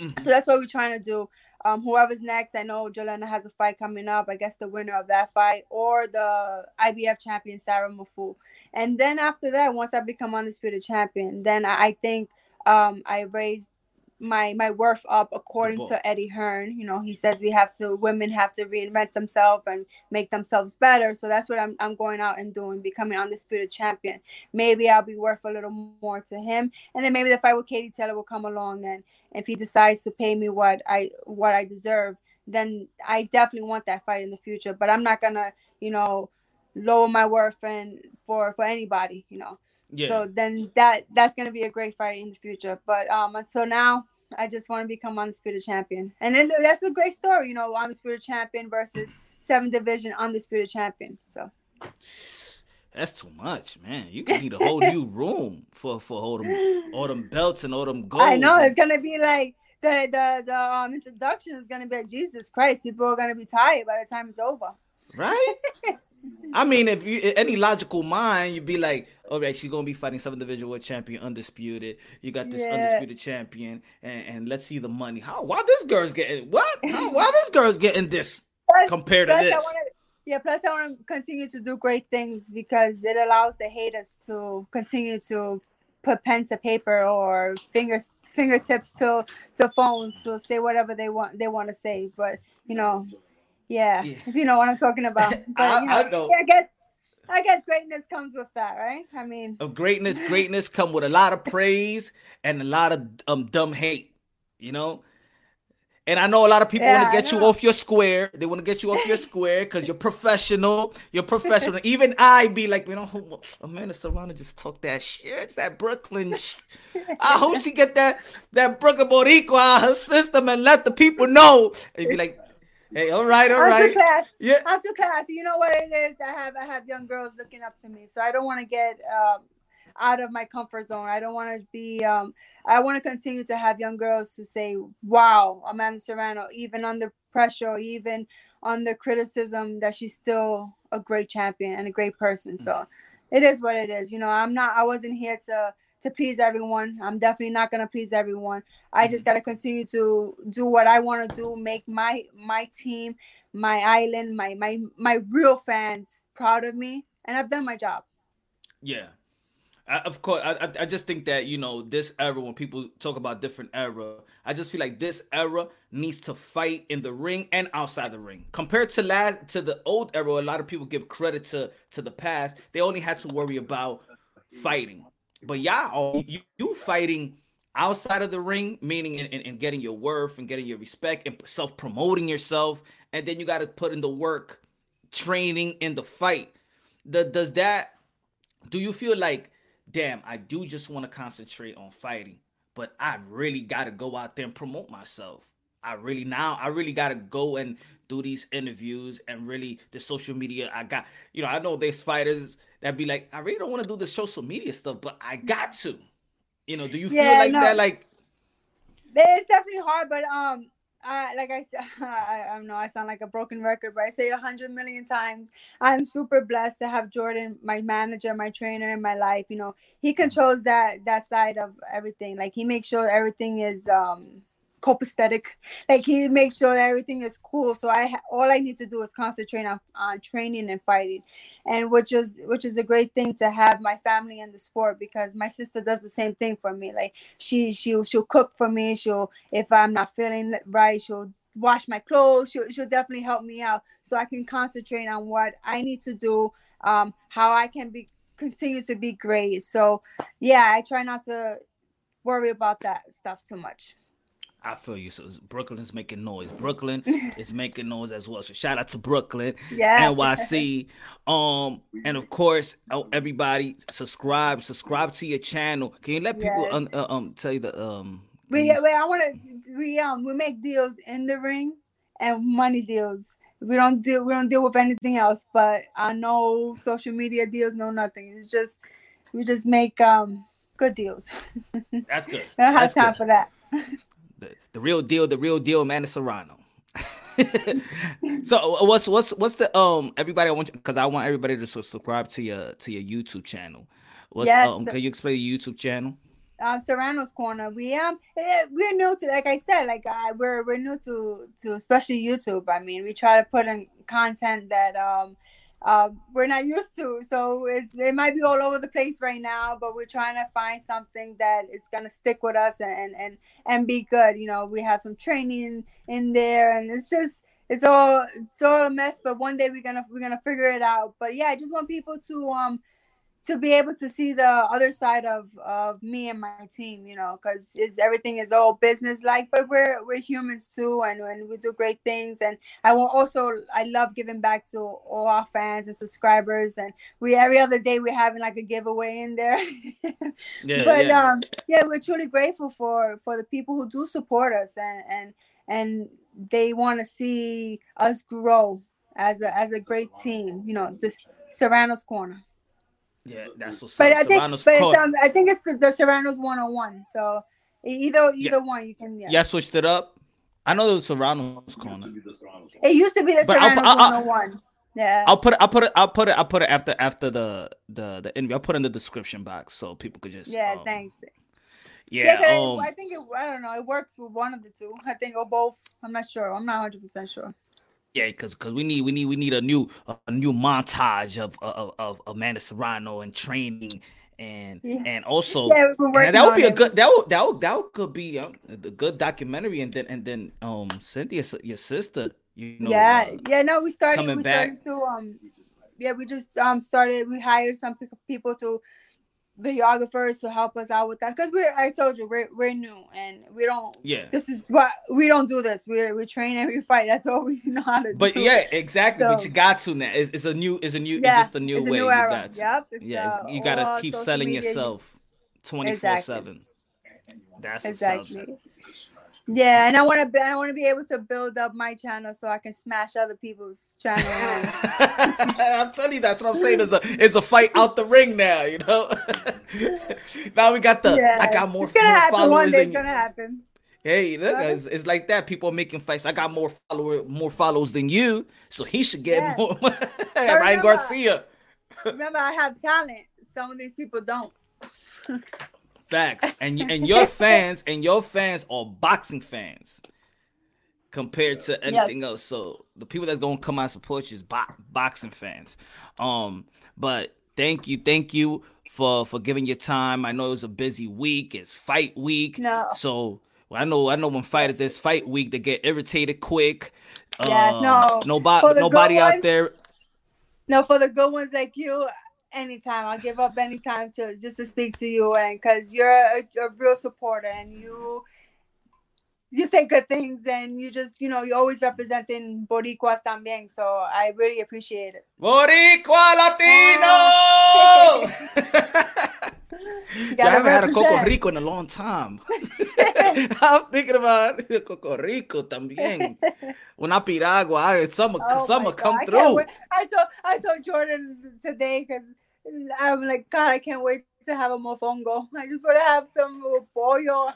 Speaker 2: Mhm.
Speaker 4: So that's what we're trying to do. Um, whoever's next, I know Jolena has a fight coming up. I guess the winner of that fight or the IBF champion Sarah Mahfoud. And then after that, once I become undisputed champion, then I, I think um, I raised my my worth up according to Eddie Hearn. You know, he says we have to women have to reinvent themselves and make themselves better. So that's what I'm I'm going out and doing, becoming undisputed champion. Maybe I'll be worth a little more to him, and then maybe the fight with Katie Taylor will come along, and if he decides to pay me what I what I deserve, then I definitely want that fight in the future. But I'm not gonna, you know, lower my worth and for for anybody, you know.
Speaker 2: Yeah.
Speaker 4: So then that that's gonna be a great fight in the future. But um until now, I just want to become undisputed champion. And then that's a great story, you know, undisputed champion versus seventh division undisputed champion. So
Speaker 2: That's too much, man. You need a whole new (laughs) room for for all them all them (laughs) belts and all them goals.
Speaker 4: I know it's gonna be like the the the um introduction is gonna be like Jesus Christ. People are gonna be tired by the time it's over.
Speaker 2: right. (laughs) I mean, if you any logical mind, you'd be like, all right, she's gonna be fighting some individual world champion, undisputed. You got this
Speaker 4: Yeah.
Speaker 2: undisputed champion, and, and let's see the money. How? Why this girl's getting what? How, why this girl's getting this
Speaker 4: Plus-
Speaker 2: compared to
Speaker 4: plus I
Speaker 2: this?
Speaker 4: wanna, yeah, plus I want to continue to do great things because it allows the haters to continue to put pen to paper or fingers fingertips to to phones to say whatever they want they want to say. But you know, yeah,
Speaker 2: Yeah.
Speaker 4: if you know what I'm talking (laughs) about. But
Speaker 2: I-
Speaker 4: you know,
Speaker 2: I know.
Speaker 4: Yeah, I guess I guess greatness comes with that, right? I mean,
Speaker 2: of greatness, greatness come with a lot of praise and a lot of um dumb hate, you know. And I know a lot of people
Speaker 4: Yeah,
Speaker 2: want to get you off your square. They want to get you off your square because you're professional. You're (laughs) professional. Even I be like, you know, Amanda Serrano just talk that shit. It's that Brooklyn. sh- I hope she get that that Brooklyn Boricua out her system and let the people know. And be like, hey, all right, all
Speaker 4: I'm too
Speaker 2: right,
Speaker 4: class.
Speaker 2: yeah.
Speaker 4: I'm too classy. You know what it is? I have I have young girls looking up to me, so I don't want to get um, out of my comfort zone. I don't want to be. Um, I want to continue to have young girls to say, "Wow, Amanda Serrano, even under pressure, even under criticism, that she's still a great champion and a great person." So, it is what it is. You know, I'm not. I wasn't here to to please everyone. I'm definitely not gonna please everyone. I just mm-hmm. gotta continue to do what I want to do, make my my team, my island, my my my real fans proud of me, and I've done my job.
Speaker 2: Yeah. I, of course, I, I- I just think that you know this era when people talk about different era, I just feel like this era needs to fight in the ring and outside the ring. Compared to last to the old era, a lot of people give credit to to the past. They only had to worry about fighting, but y'all, you, you fighting outside of the ring, meaning and, in getting your worth and getting your respect and self promoting yourself, and then you got to put in the work, training in the fight. The, does that do you feel like damn i do just want to concentrate on fighting but i really got to go out there and promote myself i really now i really got to go and do these interviews and really the social media i got you know i know there's fighters that be like i really don't want to do the social media stuff but i got to you know do you feel like
Speaker 4: no.
Speaker 2: that like
Speaker 4: It's definitely hard, but um, I like I said, (laughs) I, I don't know. I sound like a broken record, but I say a hundred million times. I'm super blessed to have Jordan, my manager, my trainer in my life. You know, he controls that that side of everything. Like he makes sure everything is um copacetic. Like he makes sure that everything is cool. So I all I need to do is concentrate on, on training and fighting, and which is which is a great thing to have my family in the sport because my sister does the same thing for me. Like she she'll she'll cook for me. She'll if I'm not feeling right, she'll wash my clothes. She'll she'll definitely help me out so I can concentrate on what I need to do. Um, how I can be continue to be great. So yeah, I try not to worry about that stuff too much.
Speaker 2: I feel you. So Brooklyn's making noise. Brooklyn (laughs) is making noise as well. So shout out to Brooklyn,
Speaker 4: Yes.
Speaker 2: NYC, (laughs) um, and of course, oh, everybody subscribe. Subscribe to your channel. Can you let people
Speaker 4: Yes.
Speaker 2: um, uh, um tell you the um?
Speaker 4: We, I want to we um we make deals in the ring and money deals. We don't deal we don't deal with anything else. But I know social media deals, no nothing. It's just we just make um good deals. (laughs)
Speaker 2: That's good.
Speaker 4: I don't have
Speaker 2: That's
Speaker 4: time
Speaker 2: good.
Speaker 4: for that.
Speaker 2: The, the real deal, the real deal, Manny Serrano. (laughs) so uh, what's what's what's the um everybody I want because I want everybody to subscribe to your to your YouTube channel. What's
Speaker 4: Yes.
Speaker 2: um can you explain your YouTube channel?
Speaker 4: uh, Serrano's Corner. We um eh, we're new to like I said, like uh, we're we're new to to especially YouTube. I mean, we try to put in content that um uh, we're not used to. So it might be all over the place right now, but we're trying to find something that it's gonna stick with us and and and be good. You know, we have some training in there, and it's just it's all it's all a mess. But one day we're gonna we're gonna figure it out. But yeah, I just want people to um to be able to see the other side of of me and my team you know because is everything is all business like but we're we're humans too and when we do great things and i will also i love giving back to all our fans and subscribers and we every other day we're having like a giveaway in there (laughs)
Speaker 2: Yeah,
Speaker 4: but
Speaker 2: yeah.
Speaker 4: um yeah we're truly grateful for for the people who do support us and and and they want to see us grow as a as a great team you know this serrano's corner
Speaker 2: Yeah, that's what's
Speaker 4: but
Speaker 2: up.
Speaker 4: I think,
Speaker 2: Serrano's
Speaker 4: but it's,
Speaker 2: Corner.
Speaker 4: um, I think it's the, the Serrano's 101. So e- either either one you can. Yeah.
Speaker 2: Yeah, I switched it up. I know the Serrano's corner.
Speaker 4: It used to be the Serrano's
Speaker 2: I'll-
Speaker 4: 101. Yeah.
Speaker 2: I'll put it. I'll put it. I'll put it. I'll put it after after the the the interview. I'll put it in the description box so people could just.
Speaker 4: yeah.
Speaker 2: um,
Speaker 4: thanks.
Speaker 2: yeah um,
Speaker 4: I think it. I don't know. It works with one of the two. I think or both. I'm not sure. I'm not 100 percent sure.
Speaker 2: Yeah, because because we need we need we need a new a new montage of of of Amanda Serrano and training and
Speaker 4: Yeah.
Speaker 2: and also
Speaker 4: Yeah,
Speaker 2: and that would be a good that would that would, that would could be um, a good documentary and then and then um Cynthia your sister you know
Speaker 4: yeah.
Speaker 2: uh,
Speaker 4: yeah. No, we started. We
Speaker 2: back.
Speaker 4: started to um. Yeah, we just um started. We hired some people to videographers to help us out with that because we're. I told you we're we're new and we don't.
Speaker 2: yeah
Speaker 4: This is what we don't do. This we we train and we fight. That's all (laughs) we know how to do.
Speaker 2: but yeah exactly but you got to now it's, it's a new it's a new
Speaker 4: Yeah,
Speaker 2: it's just a new
Speaker 4: it's a
Speaker 2: way
Speaker 4: new
Speaker 2: you got to.
Speaker 4: Yep,
Speaker 2: yeah it's-
Speaker 4: uh,
Speaker 2: you gotta keep selling
Speaker 4: media,
Speaker 2: yourself 24
Speaker 4: Exactly.
Speaker 2: 7 that's.
Speaker 4: Exactly. Yeah, and I want to. I want to be able to build up my channel so I can smash other people's channel. (laughs)
Speaker 2: I'm telling you, that's what I'm saying. It's a it's a fight out the ring now, you know. (laughs) now we got the
Speaker 4: yeah,
Speaker 2: I got more,
Speaker 4: It's gonna
Speaker 2: more
Speaker 4: happen one
Speaker 2: followers
Speaker 4: day. It's gonna happen.
Speaker 2: Hey, look, it's, it's like that. People are making fights. I got more follower more follows than you, so he should get
Speaker 4: Yeah.
Speaker 2: more. (laughs) Ryan
Speaker 4: remember-
Speaker 2: Garcia.
Speaker 4: Remember, I have talent. Some of these people don't.
Speaker 2: Facts. And and your (laughs) fans and your fans are boxing fans compared to anything
Speaker 4: Yes.
Speaker 2: else. So the people that's gonna come out and support you is bo- boxing fans. Um, but thank you, thank you for for giving your time. I know it was a busy week. It's fight week.
Speaker 4: No.
Speaker 2: So I know I know when fighters it's fight week they get irritated quick.
Speaker 4: Yes,
Speaker 2: Um,
Speaker 4: no.
Speaker 2: nobody
Speaker 4: the
Speaker 2: nobody out
Speaker 4: ones,
Speaker 2: there.
Speaker 4: No, for the good ones like you, anytime I'll give up anytime to just to speak to you, and because you're a, a real supporter and you you say good things and you just you know you're always representing Boricuas también. So I really appreciate it.
Speaker 2: Boricua Latino. (laughs)
Speaker 4: You
Speaker 2: I haven't had a Coco. Rico in a long time. (laughs) I'm thinking about Coco Rico también. (laughs) Una piragua, I- summer,
Speaker 4: Oh my
Speaker 2: summer
Speaker 4: God,
Speaker 2: come
Speaker 4: I can't
Speaker 2: through.
Speaker 4: wait. I told I told Jordan today because I'm like God, I can't wait to have a mofongo. I just want to have some pollo.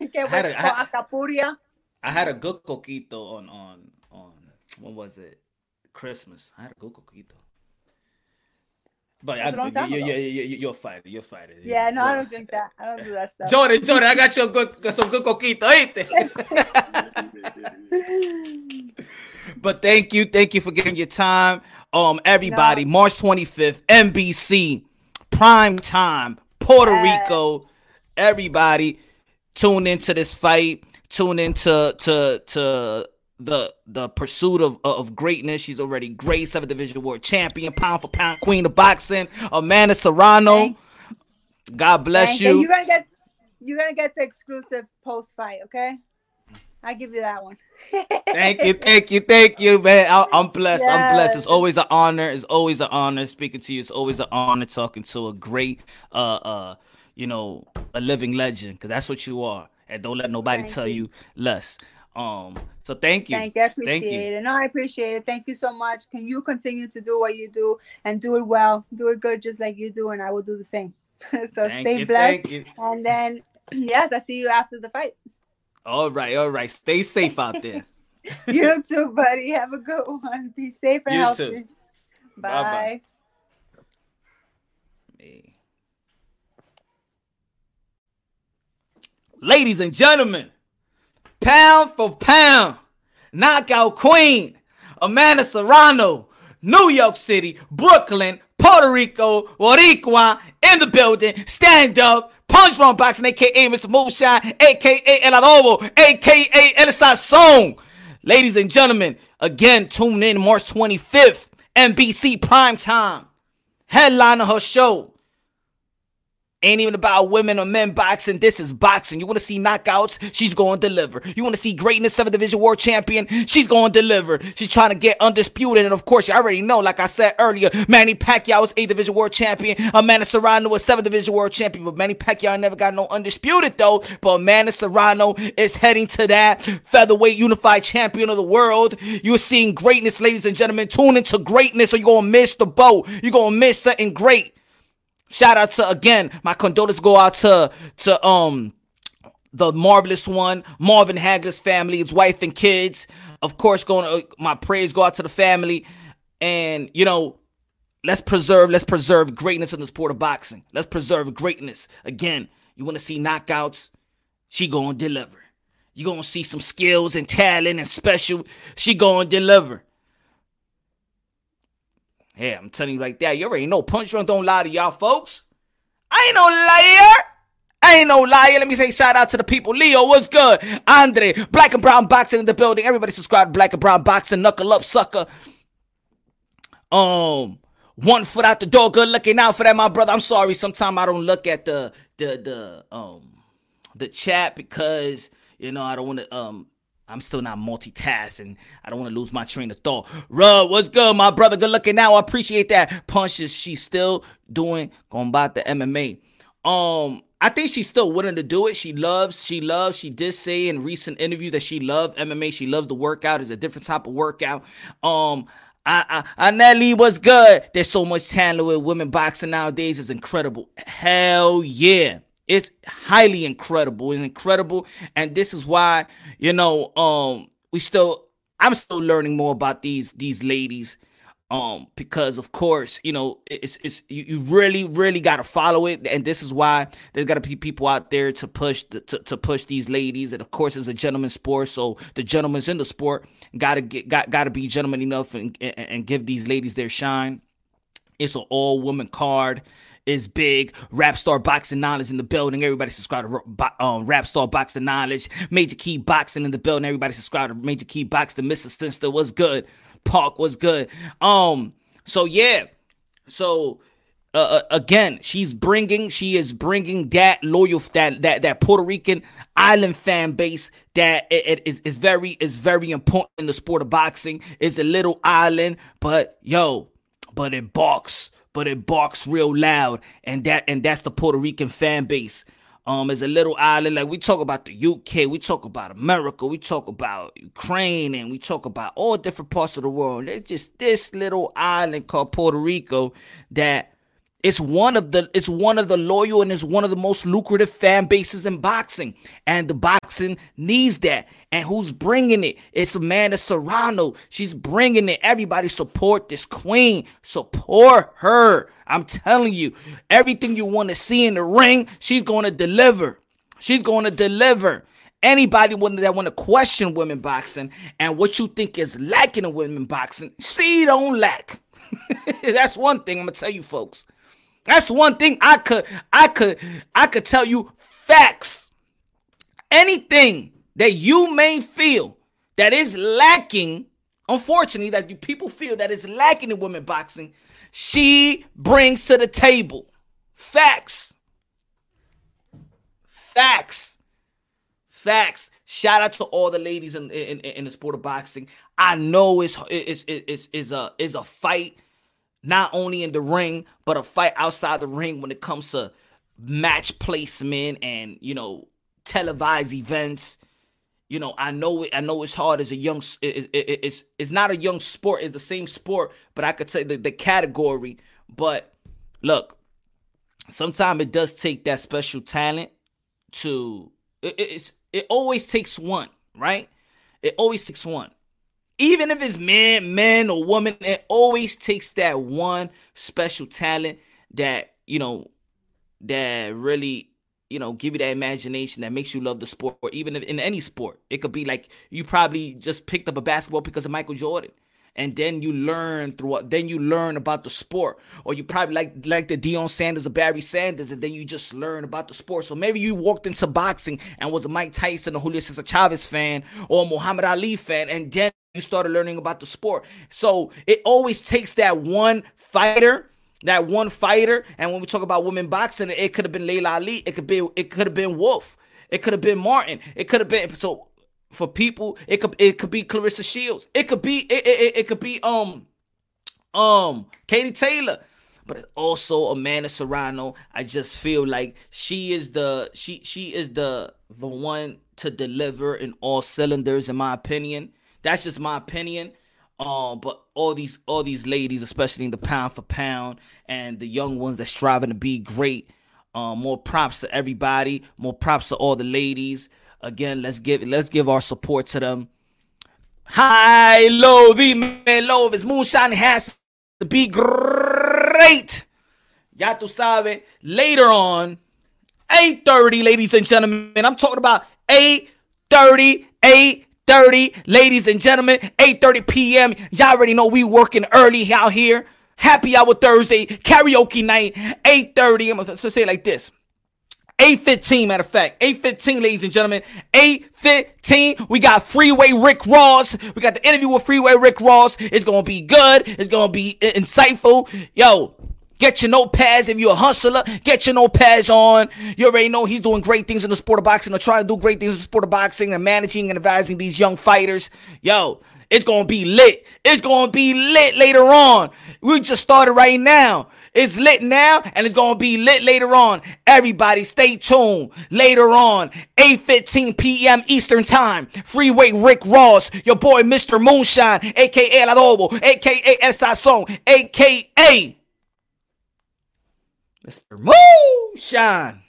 Speaker 4: I can't
Speaker 2: I had
Speaker 4: wait
Speaker 2: a-
Speaker 4: for
Speaker 2: I-
Speaker 4: alcapurria.
Speaker 2: I had a good coquito on on on what was it? Christmas. I had a good coquito. But
Speaker 4: That's a long
Speaker 2: I, you, you, you, you, you're fighter. You're fighter.
Speaker 4: Yeah, no, I don't drink that. I don't do that stuff.
Speaker 2: Jordan, Jordan, I got you a good, some good coquito, ¿oíste? (laughs) but thank you, thank you for giving your time. Um, everybody,
Speaker 4: No.
Speaker 2: March 25th, NBC, prime time, Puerto
Speaker 4: Yes.
Speaker 2: Rico. Everybody, tune into this fight. Tune into to to the the pursuit of of greatness. She's already great, seven division world champion, pound for pound queen of boxing, Amanda Serrano.
Speaker 4: Thank-
Speaker 2: God bless
Speaker 4: Thank
Speaker 2: you.
Speaker 4: You're gonna get you're gonna get the exclusive post fight, okay? I give you that one.
Speaker 2: Thank you, thank you, thank you, man. I, I'm blessed. I'm blessed. It's always an honor. It's always an honor speaking to you. It's always an honor talking to a great, uh, uh, you know, a living legend, because that's what you are. And don't let nobody
Speaker 4: Thank
Speaker 2: tell
Speaker 4: you.
Speaker 2: you less. Um, so thank you.
Speaker 4: Thank you. I appreciate
Speaker 2: Thank you.
Speaker 4: it. No, I appreciate it. Thank you so much. Can you continue to do what you do and do it well? Do it good just like you do, and I will do the same. (laughs) so
Speaker 2: Thank
Speaker 4: stay
Speaker 2: you,
Speaker 4: blessed. And then (clears throat) yes, I see you after the fight.
Speaker 2: All right, all right. Stay safe out there. (laughs)
Speaker 4: You too, buddy. Have a good one. Be safe and
Speaker 2: You
Speaker 4: healthy.
Speaker 2: too.
Speaker 4: Bye.
Speaker 2: Bye-bye. Ladies and gentlemen, pound for pound, knockout queen, Amanda Serrano, New York City, Brooklyn, Puerto Rico, Boricua, in the building, stand up, Punch Drunk Boxing, aka Mr. Moonshine, aka El Adobo, aka El. Ladies and gentlemen, again, tune in March 25th, NBC prime time. Headline of her show. Ain't even about women or men boxing. This is boxing. You want to see knockouts? She's going to deliver. You want to see greatness, of seven division world champion? She's going to deliver. She's trying to get undisputed. And of course, you already know, like I said earlier, Manny Pacquiao is eight division world champion. Amanda Serrano was seven division world champion. But Manny Pacquiao never got no undisputed though. But Amanda Serrano is heading to that featherweight unified champion of the world. You're seeing greatness, ladies and gentlemen. Tune into greatness or you're going to miss the boat. You're going to miss something great. Shout out to again, my condolences go out to to um the marvelous one, Marvin Hagler's family, his wife and kids. Of course, going to, my prayers go out to the family, and you know, let's preserve, let's preserve greatness in the sport of boxing. Let's preserve greatness. Again, you want to see knockouts? She gonna deliver. You gonna see some skills and talent and special. She gonna deliver. Yeah, I'm telling you like that. You already know Punch Drunk don't lie to y'all folks. I ain't no liar. I ain't no liar. Let me say shout out to the people. Leo, what's good? Andre, Black and Brown Boxing in the building. Everybody subscribe to Black and Brown Boxing. Knuckle up, sucker. Um, one foot out the door. Good looking out for that, my brother. I'm sorry. Sometimes I don't look at the the the um the chat because you know I don't want to um I'm still not multitasking. I don't want to lose my train of thought. Rub, what's good, my brother? Good looking now. I appreciate that. Punches, she's still doing combat the MMA. Um, I think she's still willing to do it. She loves, she loves, she did say in recent interviews that she loved MMA. She loves the workout. It's a different type of workout. Um, I, I, Nelly was good. There's so much talent with women boxing nowadays. It's incredible. Hell yeah. It's highly incredible. It's incredible. And this is why, you know, um, we still I'm still learning more about these these ladies. Um, because of course, you know, it's it's you, you really, really gotta follow it. And this is why there's gotta be people out there to push the, to, to push these ladies. And of course it's a gentleman's sport, so the gentlemen's in the sport gotta get got gotta be gentleman enough and, and, and give these ladies their shine. It's an all woman card. Is big. Rap Star Boxing Knowledge in the building. Everybody subscribe to um, Rap Star Boxing Knowledge. Major Key Boxing in the building. Everybody subscribe to Major Key Boxing. The Mr. Sinster was good. Park was good. Um. So yeah. So uh, uh, again, she's bringing, she is bringing that loyal, that that that Puerto Rican island fan base that it, it is is very is very important in the sport of boxing. It's a little island, but yo, but it barks, but it barks real loud, and that and that's the Puerto Rican fan base. Um, as a little island, like we talk about the UK, we talk about America, we talk about Ukraine, and we talk about all different parts of the world. There's just this little island called Puerto Rico that It's one of the it's one of the loyal and it's one of the most lucrative fan bases in boxing. And the boxing needs that. And who's bringing it? It's Amanda Serrano. She's bringing it. Everybody support this queen. Support her. I'm telling you, everything you want to see in the ring, she's going to deliver. She's going to deliver. Anybody that want to question women boxing and what you think is lacking in women boxing, she don't lack. (laughs) That's one thing I'm gonna tell you, folks. That's one thing I could I could I could tell you facts. Anything that you may feel that is lacking, unfortunately, that you people feel that is lacking in women boxing, she brings to the table. Facts. Facts. Facts. Shout out to all the ladies in, in, in the sport of boxing. I know it's it's it's, it's a is a fight not only in the ring, but a fight outside the ring when it comes to match placement and you know televised events. You know, I know it. I know it's hard as a young. It, it, it's it's not a young sport. It's the same sport, but I could say the, the category. But look, sometimes it does take that special talent to. It, it's it always takes one, right? It always takes one even if it's man, man or woman, it always takes that one special talent that you know that really you know give you that imagination that makes you love the sport or even in any sport. It could be like you probably just picked up a basketball because of michael jordan and then you learn through then you learn about the sport. Or you probably like like the Deion Sanders or Barry Sanders and then you just learn about the sport. So maybe you walked into boxing and was a Mike Tyson or Julio Cesar Chavez fan or Muhammad Ali fan and then you started learning about the sport. So it always takes that one fighter that one fighter and when we talk about women boxing it could have been Laila Ali it could be it could have been Wolf it could have been Martin it could have been so for people. It could it could be Claressa Shields. It could be it, it, it could be um um Katie Taylor. But also Amanda Serrano. I just feel like she is the she she is the the one to deliver in all cylinders, in my opinion. That's just my opinion. Um, but all these all these ladies, especially in the pound for pound, and the young ones that's striving to be great. Um, more props to everybody. More props to all the ladies. Again, let's give let's give our support to them. High, low, the man low of his moonshine has to be great. Ya tu sabe. Later on, 8:30, ladies and gentlemen. I'm talking about 8:30, 8:30, ladies and gentlemen. 8:30 p.m. Y'all already know we working early out here. Happy hour Thursday, karaoke night, 8:30. I'm gonna say it like this. 815, matter of fact. 815, ladies and gentlemen. 815. We got Freeway Rick Ross. We got the interview with Freeway Rick Ross. It's gonna be good. It's gonna be insightful. Yo, Get your notepads if you're a hustler. Get your notepads on. You already know he's doing great things in the sport of boxing or trying to do great things in the sport of boxing and managing and advising these young fighters. Yo, it's gonna be lit. It's gonna be lit later on. We just started right now. It's lit now and it's gonna be lit later on. Everybody stay tuned. Later on, 8:15 p.m. Eastern Time. Freeway Rick Ross, your boy Mr. Moonshine, aka El Adobo, aka El aka Mr. Moonshine.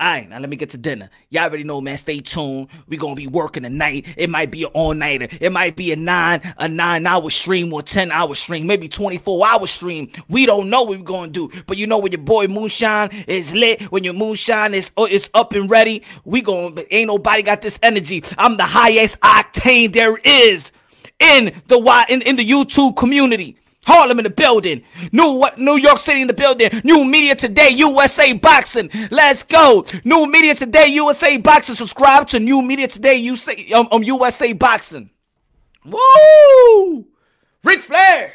Speaker 2: All right, now let me get to dinner. Y'all already know, man. Stay tuned. we gonna be working tonight. It might be an all-nighter. It might be a nine, a nine-hour stream or ten-hour stream, maybe 24-hour stream. We don't know what we're gonna do. But you know when your boy Moonshine is lit, when your Moonshine is uh, is up and ready, we gonna ain't nobody got this energy. I'm the highest octane there is in the in, in the YouTube community. Harlem in the building. New? New York City in the building. New Media Today, USA Boxing. Let's go. New Media Today, USA Boxing. Subscribe to New Media Today, USA, um, um USA Boxing. Woo! Ric Flair.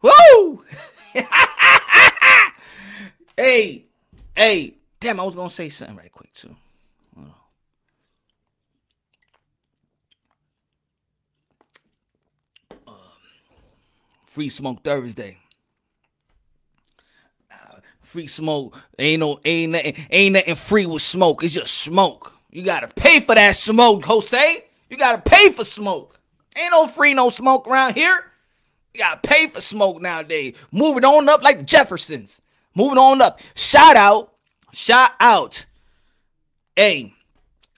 Speaker 2: Woo! (laughs) hey, hey. Damn, I was gonna say something right quick too. Free Smoke Thursday. Uh, free smoke ain't no ain't nothing ain't nothing free with smoke. It's just smoke. You gotta pay for that smoke, Jose. You gotta pay for smoke. Ain't no free no smoke around here. You gotta pay for smoke nowadays. Moving on up like the Jeffersons. Moving on up. Shout out, shout out. Hey,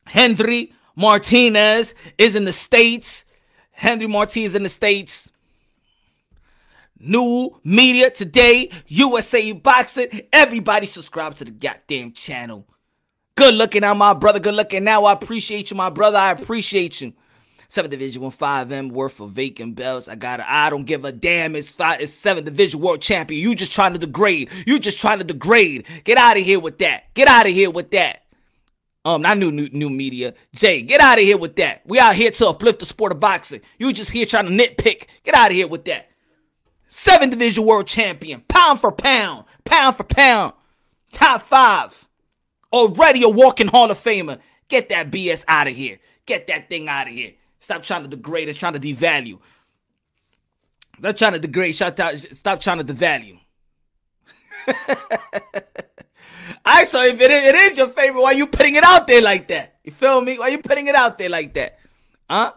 Speaker 2: Henry Martinez is in the States. Henry Martinez in the States. New media today, USA Boxing. Everybody subscribe to the goddamn channel. Good looking out, my brother. Good looking now. I appreciate you, my brother. I appreciate you. Seventh Division One Five M worth of vacant belts. I got. I don't give a damn. It's five. It's seventh Division World Champion. You just trying to degrade. You just trying to degrade. Get out of here with that. Get out of here with that. Um, not new, new new media. Jay, get out of here with that. We out here to uplift the sport of boxing. You just here trying to nitpick. Get out of here with that. Seven division world champion, pound for pound, pound for pound, top five. Already a walking Hall of Famer. Get that BS out of here. Get that thing out of here. Stop trying to degrade and trying to devalue. Stop trying to degrade. Shout out. stop trying to devalue. (laughs) I so if it is, it is your favorite, why you putting it out there like that? You feel me? Why you putting it out there like that? Huh?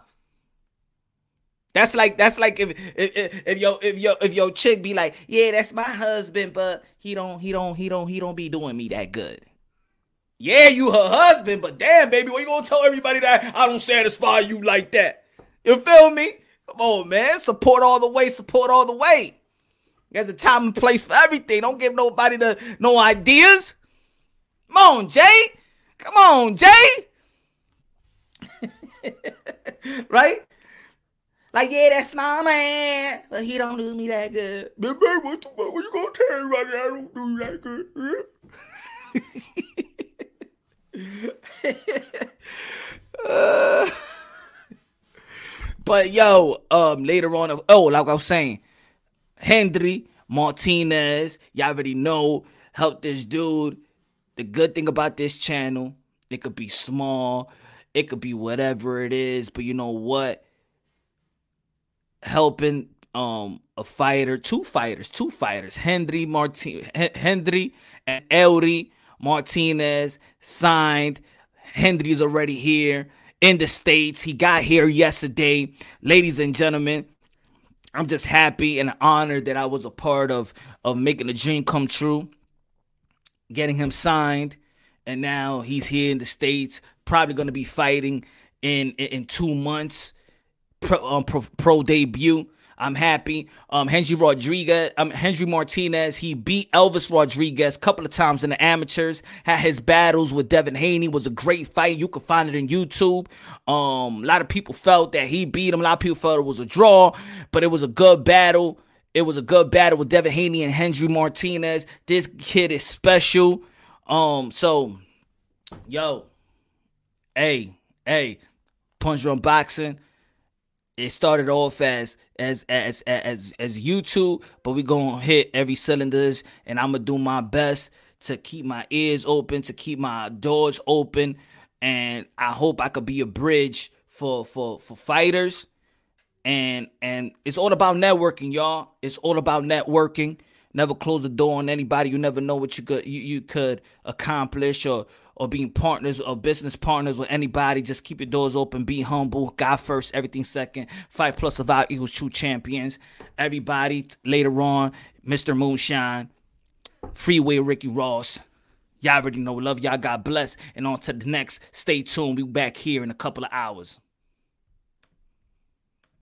Speaker 2: That's like that's like if if if your if your if your chick be like, yeah, that's my husband, but he don't he don't he don't he don't be doing me that good. Yeah, you her husband, but damn, baby, what you gonna tell everybody that I don't satisfy you like that? You feel me? Come on, man. Support all the way, support all the way. There's a time and place for everything. Don't give nobody the no ideas. Come on, Jay. Come on, Jay. (laughs) right? Like, yeah, that's my man, but he don't do me that good.
Speaker 1: Man, man, what, the, what you gonna tell everybody I don't do that good?
Speaker 2: uh, but yo, um, later on, oh, like I was saying, Hendry Martinez, y'all already know, helped this dude. The good thing about this channel, it could be small, it could be whatever it is, but you know what? Helping um a fighter, two fighters, two fighters, Henry Martin Henry and Eury Martinez signed. Henry's already here in the States. He got here yesterday. Ladies and gentlemen, I'm just happy and honored that I was a part of of making the dream come true. Getting him signed, and now he's here in the States, probably gonna be fighting in in, in two months pro, um, pro, pro debut. I'm happy. Um, Henry Rodriguez, um, Henry Martinez, he beat Elvis Rodriguez a couple of times in the amateurs. Had his battles with Devin Haney was a great fight. You can find it in YouTube. Um, a lot of people felt that he beat him. A lot of people felt it was a draw, but it was a good battle. It was a good battle with Devin Haney and Henry Martinez. This kid is special. Um, so, yo, hey, hey, Punch Drunk Boxing it started off as as as as as YouTube, but we gonna hit every cylinders, and I'm gonna do my best to keep my ears open, to keep my doors open, and I hope I could be a bridge for for for fighters, and and it's all about networking, y'all. It's all about networking. Never close the door on anybody. You never know what you could you, you could accomplish or or being partners or business partners with anybody. Just keep your doors open. Be humble. God first, everything second. Fight plus survive equals true champions. Everybody later on, Mr. Moonshine, Freeway Ricky Ross. Y'all already know. Love y'all. God bless. And on to the next. Stay tuned. We back here in a couple of hours.